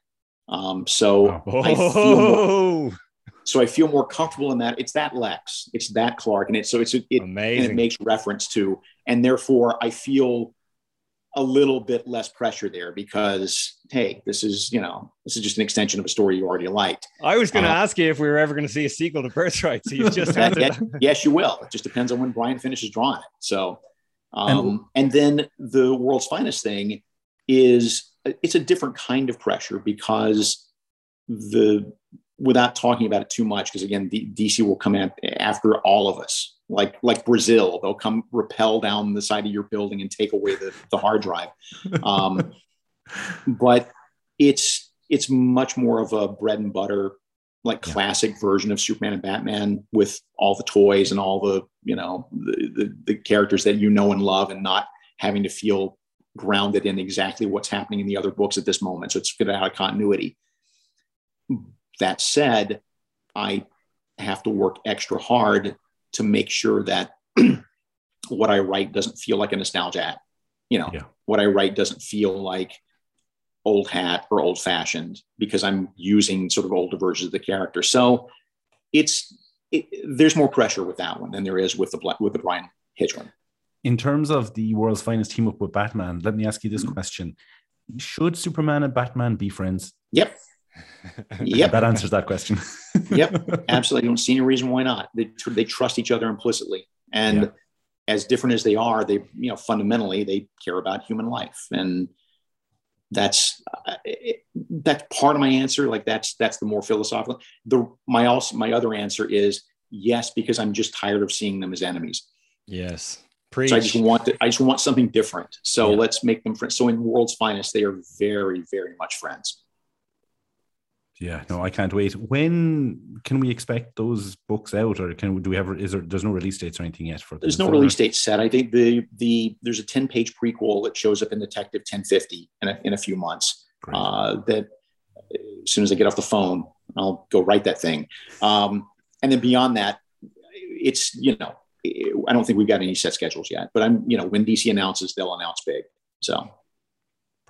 um, so Wow. I feel more, Oh, so I feel more comfortable in that. It's that Lex, it's that Clark, and it's so it's it, and it makes reference to, and therefore I feel a little bit less pressure there because hey, this is you know this is just an extension of a story you already liked. I was going to Uh, ask you if we were ever going to see a sequel to Birthright. So you just That- answered that- that. yes, you will. It just depends on when Bryan finishes drawing it. So, And- um, and, then the world's finest thing is it's a different kind of pressure because the without talking about it too much because again D- dc will come at, after all of us like like brazil they'll come rappel down the side of your building and take away the, the hard drive. Um, but it's it's much more of a bread and butter like Yeah. classic version of superman and batman with all the toys and all the you know the, the, the characters that you know and love and not having to feel grounded in exactly what's happening in the other books at this moment. So it's good out of continuity. That said i have to work extra hard to make sure that what i write doesn't feel like a nostalgia act you know Yeah. what i write doesn't feel like old hat or old fashioned because i'm using sort of older versions of the character so it's it, there's more pressure with that one than there is with the with the bryan hitch one in terms of the world's finest team up with Batman, let me ask you this Mhm. question. Should Superman and Batman be friends? yep yep That answers that question. Yep. absolutely. I don't see any reason why not. They they trust each other implicitly, and Yeah. as different as they are, they you know fundamentally they care about human life, and that's uh, it, that's part of my answer. Like that's that's the more philosophical. The my also my other answer is yes because I'm just tired of seeing them as enemies. Yes. So I just want to, I just want something different. So Yeah. let's make them friends. So in World's Finest, they are very very much friends. Yeah, no, I can't wait. When can we expect those books out, or can we, do we have? Is there? There's no release dates or anything yet for. There's no release date set. I think the the there's a 10 page prequel that shows up in Detective 1050 in a, in a few months. Uh, that as soon as I get off the phone, I'll go write that thing. Um, and then beyond that, it's you know I don't think we've got any set schedules yet. But I'm you know when DC announces, they'll announce big. So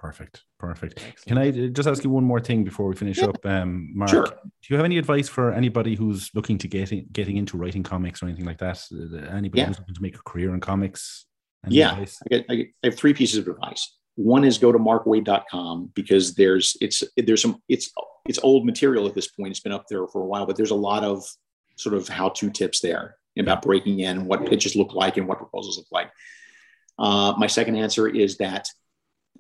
Perfect. Perfect. Excellent. Can I just ask you one more thing before we finish yeah. up, um, Mark? Sure. Do you have any advice for anybody who's looking to get in, getting into writing comics or anything like that? Uh, anybody yeah. who's looking to make a career in comics? Any yeah, I, get, I, get, I, have three pieces of advice. One is go to markwaid.com because there's it's there's some it's it's old material at this point. It's been up there for a while, but there's a lot of sort of how-to tips there about breaking in and what pitches look like and what proposals look like. Uh, my second answer is that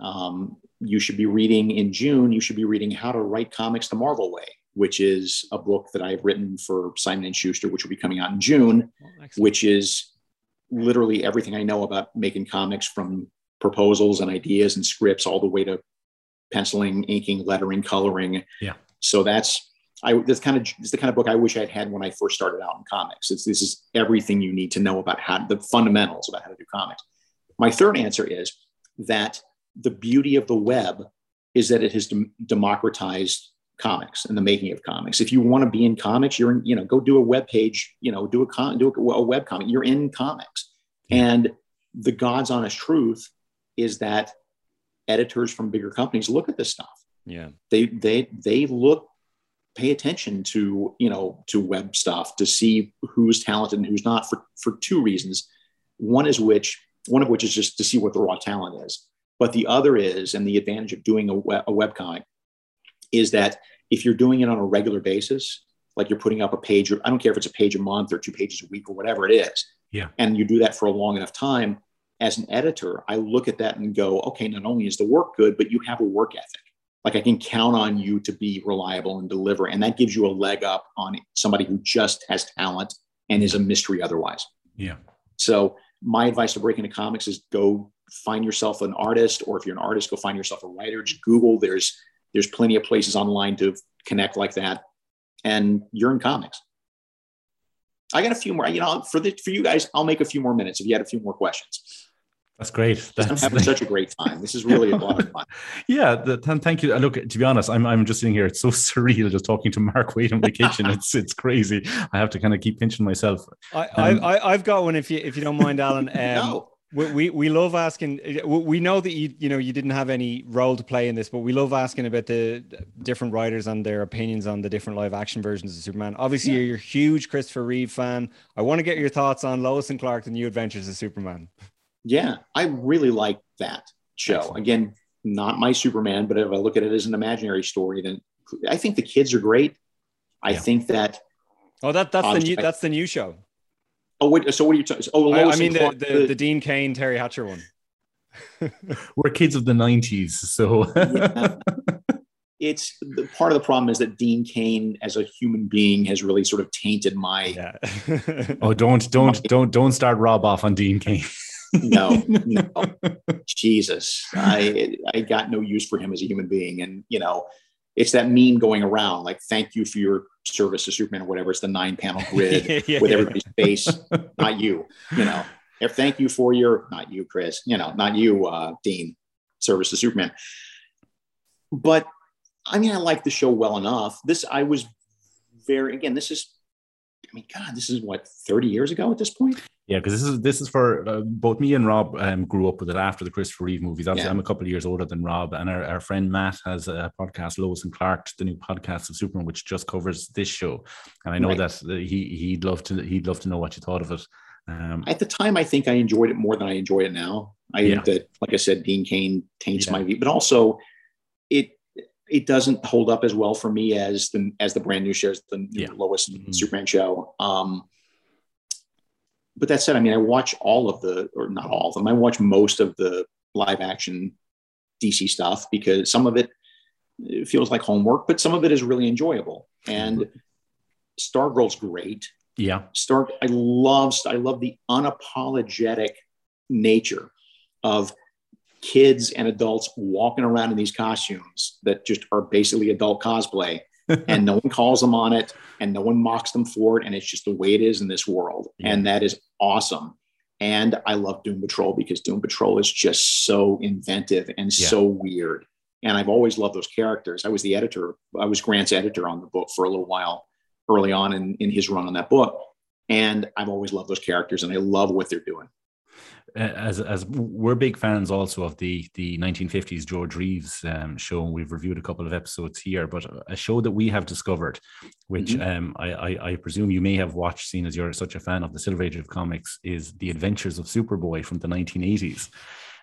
um, you should be reading in June, you should be reading How to Write Comics the Marvel Way, which is a book that I've written for Simon and Schuster, which will be coming out in June, oh, which is literally everything I know about making comics from proposals and ideas and scripts all the way to penciling, inking, lettering, coloring. Yeah. So that's I that's kind of it's the kind of book I wish I'd had when I first started out in comics. It's this is everything you need to know about how the fundamentals about how to do comics. My third answer is that the beauty of the web is that it has dem- democratized comics and the making of comics. If you want to be in comics, you're in, you know, go do a web page, you know, do a con- do a, a web comic. You're in comics, and the God's honest truth is that editors from bigger companies look at this stuff. Yeah, they they they look, pay attention to you know to web stuff to see who's talented and who's not for for two reasons. One is which one of which is just to see what the raw talent is but the other is, and the advantage of doing a, web, a webcomic is that if you're doing it on a regular basis, like you're putting up a page, or I don't care if it's a page a month or two pages a week or whatever it is. Yeah. And you do that for a long enough time. As an editor, I look at that and go, okay, not only is the work good, but you have a work ethic. Like I can count on you to be reliable and deliver. And that gives you a leg up on somebody who just has talent and is a mystery otherwise. Yeah. So my advice to break into comics is go find yourself an artist, or if you're an artist, go find yourself a writer. Just Google. There's there's plenty of places online to connect like that, and you're in comics. I got a few more. You know, for the for you guys, I'll make a few more minutes if you had a few more questions. That's great. That's, I'm having such a great time. This is really a lot of fun. yeah, the, thank you. Look, to be honest, I'm I'm just sitting here. It's so surreal just talking to Mark Waid in the kitchen. It's it's crazy. I have to kind of keep pinching myself. I, um, I I've got one if you if you don't mind, Alan. Um, no we, we love asking we know that you you know you didn't have any role to play in this but we love asking about the different writers and their opinions on the different live action versions of superman obviously yeah. you're a huge christopher reeve fan i want to get your thoughts on lois and clark the new adventures of superman yeah i really like that show Excellent. again not my superman but if i look at it as an imaginary story then i think the kids are great i yeah. think that oh that that's the um, new that's the new show Oh, wait, so what are you talking? Oh, Lois I, mean the, the, the, the, Dean Cain, Teri Hatcher one. We're kids of the 90s. So yeah. it's the, part of the problem is that Dean Cain as a human being has really sort of tainted my. Yeah. oh, don't, don't, my, don't, don't start Rob off on Dean Cain. no, no, Jesus, I I got no use for him as a human being, and you know, it's that meme going around like thank you for your service to superman or whatever it's the nine panel grid yeah, with everybody's face. Not you you know. If thank you for your not you chris you know not you uh, dean. Service to superman. But i mean i like the show well enough. This i was very again this is I mean, God, this is what thirty years ago at this point. Yeah, because this is this is for uh, both me and Rob um, grew up with it after the Christopher Reeve movies. Obviously, yeah. I'm a couple of years older than Rob, and our, our friend Matt has a podcast, Lois and Clark, the new podcast of Superman, which just covers this show. And I know right. that he he'd love to he'd love to know what you thought of it. Um, At the time, I think I enjoyed it more than I enjoy it now. I yeah. think that, like I said, Dean Cain taints yeah. my view, but also it it doesn't hold up as well for me as the as the brand new shows, the yeah. Lois and mm-hmm. Superman show. Um, but that said, I mean, I watch all of the, or not all of them. I watch most of the live action DC stuff because some of it, feels like homework, but some of it is really enjoyable. And mm-hmm. Stargirl's great. Yeah, Star. I love. I love the unapologetic nature of kids and adults walking around in these costumes that just are basically adult cosplay and no one calls them on it and no one mocks them for it and it's just the way it is in this world. Yeah. and that is awesome. And i love doom patrol because doom patrol is just so inventive and Yeah. so weird. And i've always loved those characters. I was the editor i was grant's editor on the book for a little while early on in, in his run on that book. And i've always loved those characters and i love what they're doing as as we're big fans also of the the 1950s George Reeves um, show, and we've reviewed a couple of episodes here. But a show that we have discovered, which Mhm. um, I, I I presume you may have watched, seeing as you're such a fan of the Silver Age of comics, is the Adventures of Superboy from the 1980s.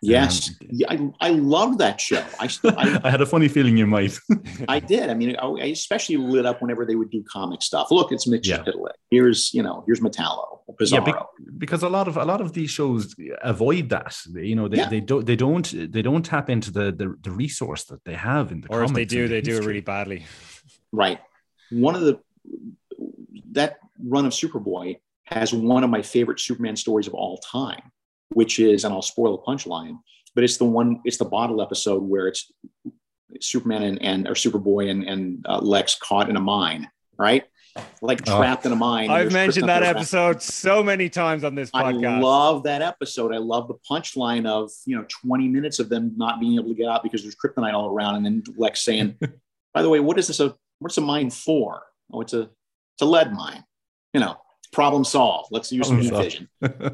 Yes Um, yeah, I, I love that show i still I, I had a funny feeling you might. I did. I mean, I, I especially lit up whenever they would do comic stuff. Look, it's Mitch Yeah. Chiplet. Here's, you know, here's Metallo, Bizarro. Yeah, because a lot of a lot of these shows avoid that. You know, they, Yeah. they don't they don't they don't tap into the, the the resource that they have in the Or if they do, the they do it really badly. right. One of the that run of Superboy has one of my favorite Superman stories of all time, which is, and I'll spoil the punchline, but it's the one, it's the bottle episode where it's Superman and, and or Superboy and, and uh, Lex caught in a mine, right? Like Oh. trapped in a mine. I've mentioned that around. episode so many times on this podcast. I love that episode. I love the punchline of you know 20 minutes of them not being able to get out because there's kryptonite all around, and then Lex saying, "By the way, what is this? A what's a mine for? Oh, it's a it's a lead mine. You know, problem solved. Let's use some Problem vision."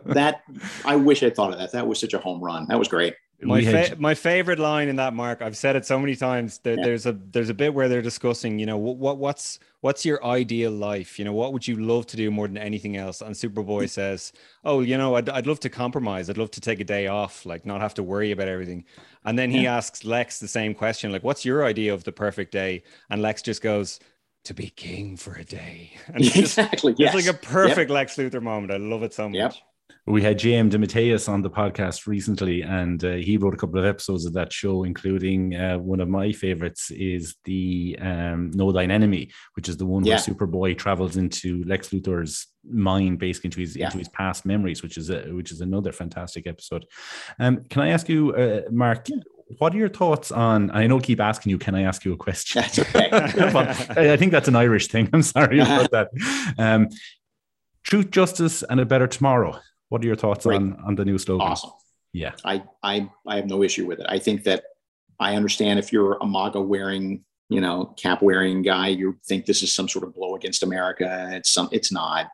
That I wish I thought of that. That was such a home run. That was great. my, fa- my favorite line in that mark i've said it so many times there, Yeah. there's a there's a bit where they're discussing you know what, what what's what's your ideal life you know what would you love to do more than anything else and superboy mm. says oh you know I'd, I'd love to compromise i'd love to take a day off like not have to worry about everything and then he Yeah. asks lex the same question like what's your idea of the perfect day and lex just goes to be king for a day and it's just exactly. it's Yes. like a perfect lex luthor moment i love it so much Yep. We had JM DeMatteis on the podcast recently, and uh, he wrote a couple of episodes of that show, including uh, one of my favorites is the um, Know Thine Enemy, which is the one Yeah. where Superboy travels into Lex Luthor's mind, basically into his Yeah. into his past memories, which is a, which is another fantastic episode. Um, can I ask you, uh, Mark? What are your thoughts on? I know, I keep asking you. Can I ask you a question? That's okay. But I think that's an Irish thing. I'm sorry about that. Um, truth, justice, and a better tomorrow. What are your thoughts Great. on on the new slogan? awesome. Yeah, I, I I have no issue with it. I think that I understand if you're a MAGA wearing, you know, cap wearing guy, you think this is some sort of blow against America. It's some it's not.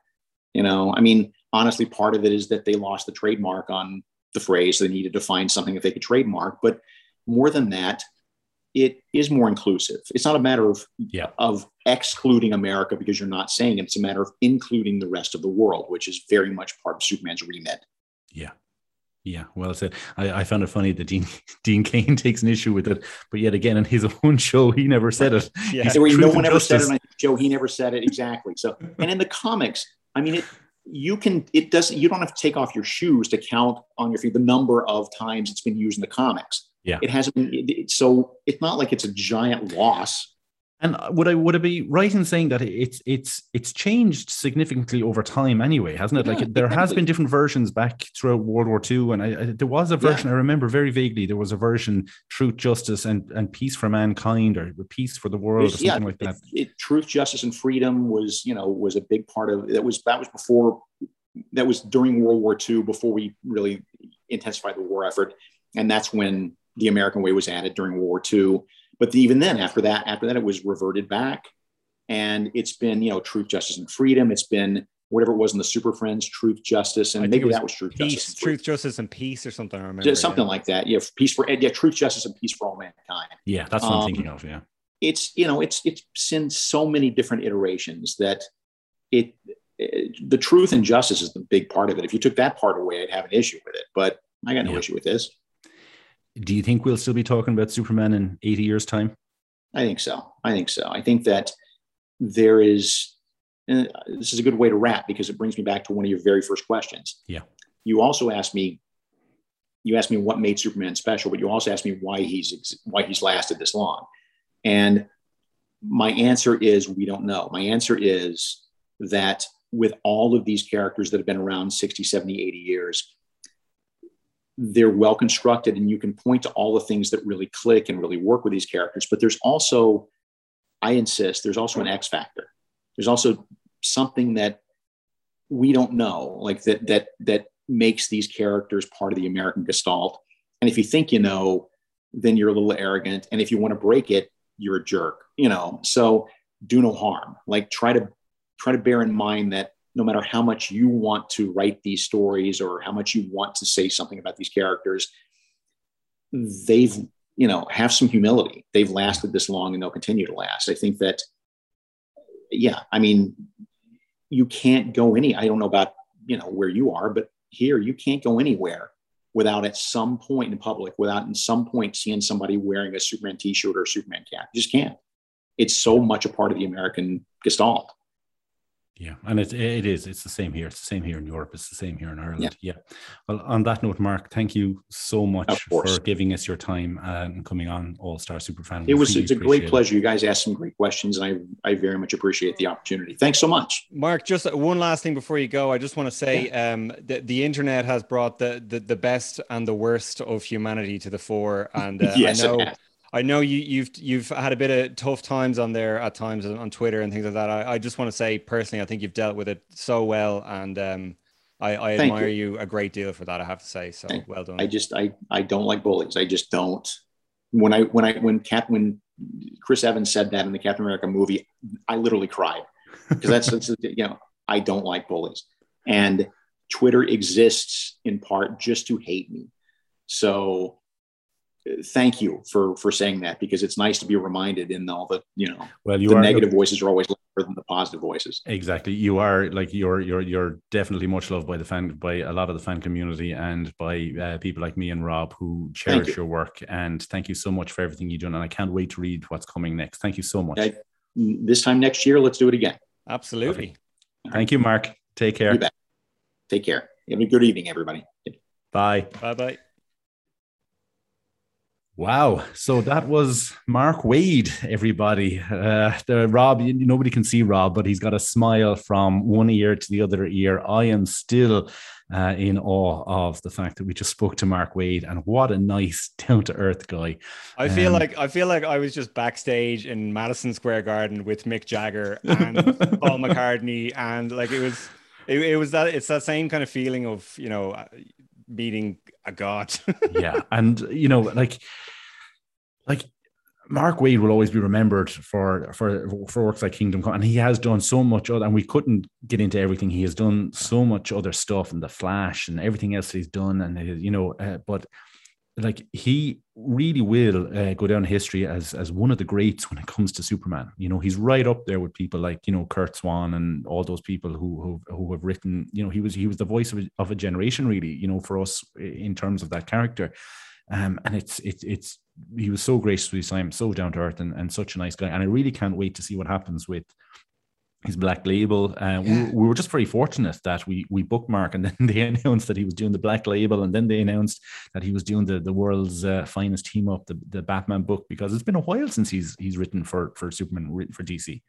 You know, I mean, honestly, part of it is that they lost the trademark on the phrase. They needed to find something that they could trademark. But more than that, it is more inclusive. It's not a matter of Yeah. of excluding America because you're not saying it. It's a matter of including the rest of the world, which is very much part of Superman's remit. yeah, yeah. Well said. I, I found it funny that Dean Dean Cain takes an issue with it, but yet again in his own show he never said it. yeah He's There no one and ever said it. justice. And Joe, he never said it exactly. So, and in the comics, I mean, it, you can, it doesn't, you don't have to take off your shoes to count on your feet the number of times it's been used in the comics. Yeah. It hasn't been, it, it- so it's not like it's a giant loss. And would I would I be right in saying that it's it's it's changed significantly over time anyway, hasn't it? Yeah, like there has been different versions back throughout World War II, and I, I, there was a version I remember very vaguely. There was a version Truth, Justice, and and Peace for Mankind, or Peace for the World, or It's- yeah, something like that. It, it- truth, justice, and freedom was, you know, was a big part of that was that was before that was during World War II before we really intensified the war effort, and that's when the American way was added during World War II. But even then, after that, after that, it was reverted back, and it's been, you know, truth, justice, and freedom. It's been whatever it was in the Super Friends, truth, justice, and I maybe was that was truth, justice, peace and freedom. truth justice and peace or something i remember Just something yeah. like that. Yeah, peace for yeah, truth, justice, and peace for all mankind Yeah, that's what I'm Um, thinking of. Yeah, it's you know it's it's in so many different iterations that it, it- the truth and justice is the big part of it if you took that part away i'd have an issue with it but i got no Yeah. issue with this do you think we'll still be talking about Superman in 80 years' time? i think so. I think so. I think that there is uh, this is a good way to wrap because it brings me back to one of your very first questions. Yeah. you also asked me you asked me what made superman special but you also asked me why he's ex- why he's lasted this long. And my answer is we don't know. My answer is that with all of these characters that have been around 60 70 80 years they're well constructed and you can point to all the things that really click and really work with these characters but there's also I insist there's also an X factor. There's also something that we don't know, like that that that makes these characters part of the American gestalt. And if you think you know, then you're a little arrogant. And if you want to break it, you're a jerk. You know, so do no harm. Like try to try to bear in mind that no matter how much you want to write these stories or how much you want to say something about these characters, they've you know have some humility. They've lasted this long and they'll continue to last. I think that yeah, I mean, you can't go any. I don't know about you know where you are, but here you can't go anywhere without at some point in public, without in some point seeing somebody wearing a Superman T-shirt or a Superman cap. You just can't. It's so much a part of the American gestalt. Yeah, and it it is. It's the same here. It's the same here in Europe. It's the same here in Ireland. Yeah. yeah. Well, on that note, Mark, thank you so much for giving us your time and coming on All Star Superfan. It was it's a great pleasure. It. You guys asked some great questions, and I I very much appreciate the opportunity. Thanks so much, Mark. Just one last thing before you go, I just want to say yeah. um, the the internet has brought the, the the best and the worst of humanity to the fore, and uh, yes, I know. I know you, you've you've had a bit of tough times on there at times on Twitter and things like that. I, I just want to say personally, I think you've dealt with it so well, and um, I, I admire you. you. a great deal for that. I have to say, so well done. I just I I don't like bullies. I just don't. When I when I when Cap when Chris Evans said that in the Captain America movie, I literally cried because that's, that's you know I don't like bullies, and Twitter exists in part just to hate me. So thank you for for saying that because it's nice to be reminded in all the you know well you the are, negative voices are always louder than the positive voices. Exactly. You are like you're you're you're definitely much loved by the fan by a lot of the fan community and by uh, people like me and rob who cherish you. your work. And thank you so much for everything you've done. And i can't wait to read what's coming next. Thank you so much. I, this time next year let's do it again. Absolutely. Okay. thank you mark. Take care. Take care. Have a good evening everybody. Bye. Bye bye Wow. So that was Mark Waid, everybody. Uh, the Rob, nobody can see Rob, but he's got a smile from one ear to the other ear. I am still uh, in awe of the fact that we just spoke to Mark Waid and what a nice, down to earth guy. I feel um, like I feel like I was just backstage in Madison Square Garden with Mick Jagger and Paul McCartney, and like it was. It, it was that it's that same kind of feeling of you know meeting a god. yeah, and you know, like, like Mark Waid will always be remembered for for for works like Kingdom Come, and he has done so much other. And we couldn't get into everything. He has done so much other stuff, and the Flash, and everything else he's done, and you know, uh, but like he really will uh, go down history as as one of the greats when it comes to Superman. You know, he's right up there with people like you know Curt Swan and all those people who who, who have written. You know, he was he was the voice of a, of a generation, really. You know, for us in terms of that character. Um, and it's it's it's he was so gracious with his time, so down to earth, and, and such a nice guy. And I really can't wait to see what happens with his black label. Uh, yeah. we, we, were just very fortunate that we we bookmark and then they announced that he was doing the black label, and then they announced that he was doing the the world's uh, finest team up, the, the Batman book, because it's been a while since he's he's written for for Superman written for DC.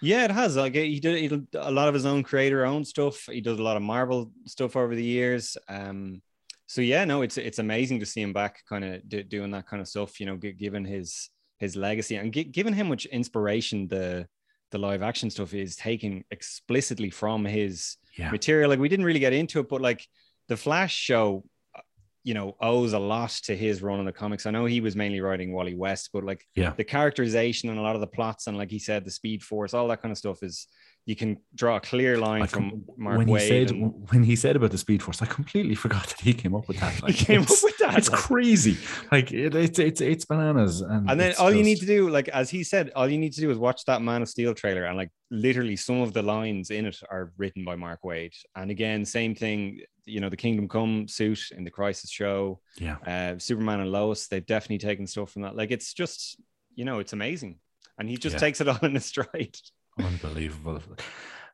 Yeah, it has. Like he did, he did a lot of his own creator own stuff. He does a lot of Marvel stuff over the years. Um, so yeah, no, it's it's amazing to see him back, kind of do, doing that kind of stuff. You know, given his his legacy and g- given him much inspiration the the live action stuff is taken explicitly from his yeah. material. Like we didn't really get into it, but like the Flash show, uh, you know, owes a lot to his run in the comics. I know he was mainly writing Wally West, but like yeah. the characterization and a lot of the plots and like he said, the Speed Force, all that kind of stuff is you can draw a clear line from Mark when Waid he said and, when he said about the Speed Force, I completely forgot that he came up with that. Like, he came up with that. It's like, crazy. Like it, it's it's it's bananas. And, and then all just... you need to do, like as he said, all you need to do is watch that Man of Steel trailer, and like literally some of the lines in it are written by Mark Waid. And again, same thing. You know, the Kingdom Come suit in the Crisis show. Yeah. Uh, Superman and Lois, they've definitely taken stuff from that. Like it's just, you know, it's amazing, and he just yeah. takes it on in a stride. Unbelievable.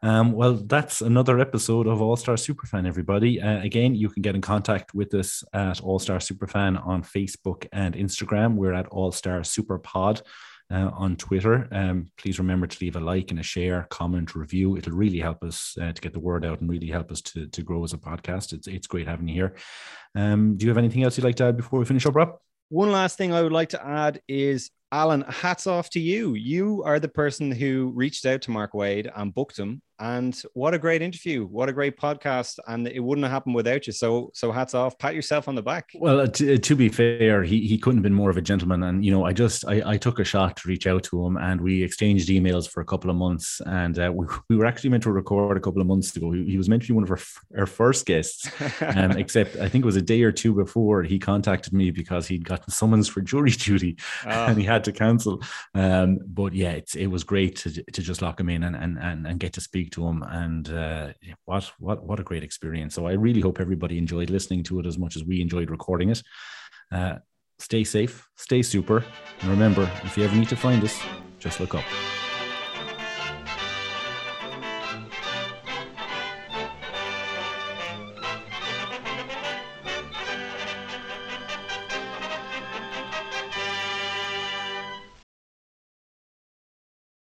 Um, well, that's another episode of All Star Superfan, everybody. Uh, again, you can get in contact with us at All Star Superfan on Facebook and Instagram. We're at All Star Superpod. Uh, on Twitter. Um, please remember to leave a like and a share, comment, review. It'll really help us uh, to get the word out and really help us to, to grow as a podcast. It's, it's great having you here. Um, do you have anything else you'd like to add before we finish up, Rob? One last thing I would like to add is Alan, hats off to you. You are the person who reached out to Mark Waid and booked him and what a great interview! What a great podcast! And it wouldn't have happened without you. So, so hats off. Pat yourself on the back. Well, uh, to, uh, to be fair, he he couldn't have been more of a gentleman. And you know, I just I, I took a shot to reach out to him, and we exchanged emails for a couple of months. And uh, we, we were actually meant to record a couple of months ago. He, he was meant to be one of our, our first guests, um, except I think it was a day or two before he contacted me because he'd gotten summons for jury duty, oh. and he had to cancel. Um, but yeah, it's it was great to to just lock him in and and and, and get to speak speak to him, and uh, what what what a great experience! So I really hope everybody enjoyed listening to it as much as we enjoyed recording it. Uh, stay safe, stay super, and remember, if you ever need to find us, just look up.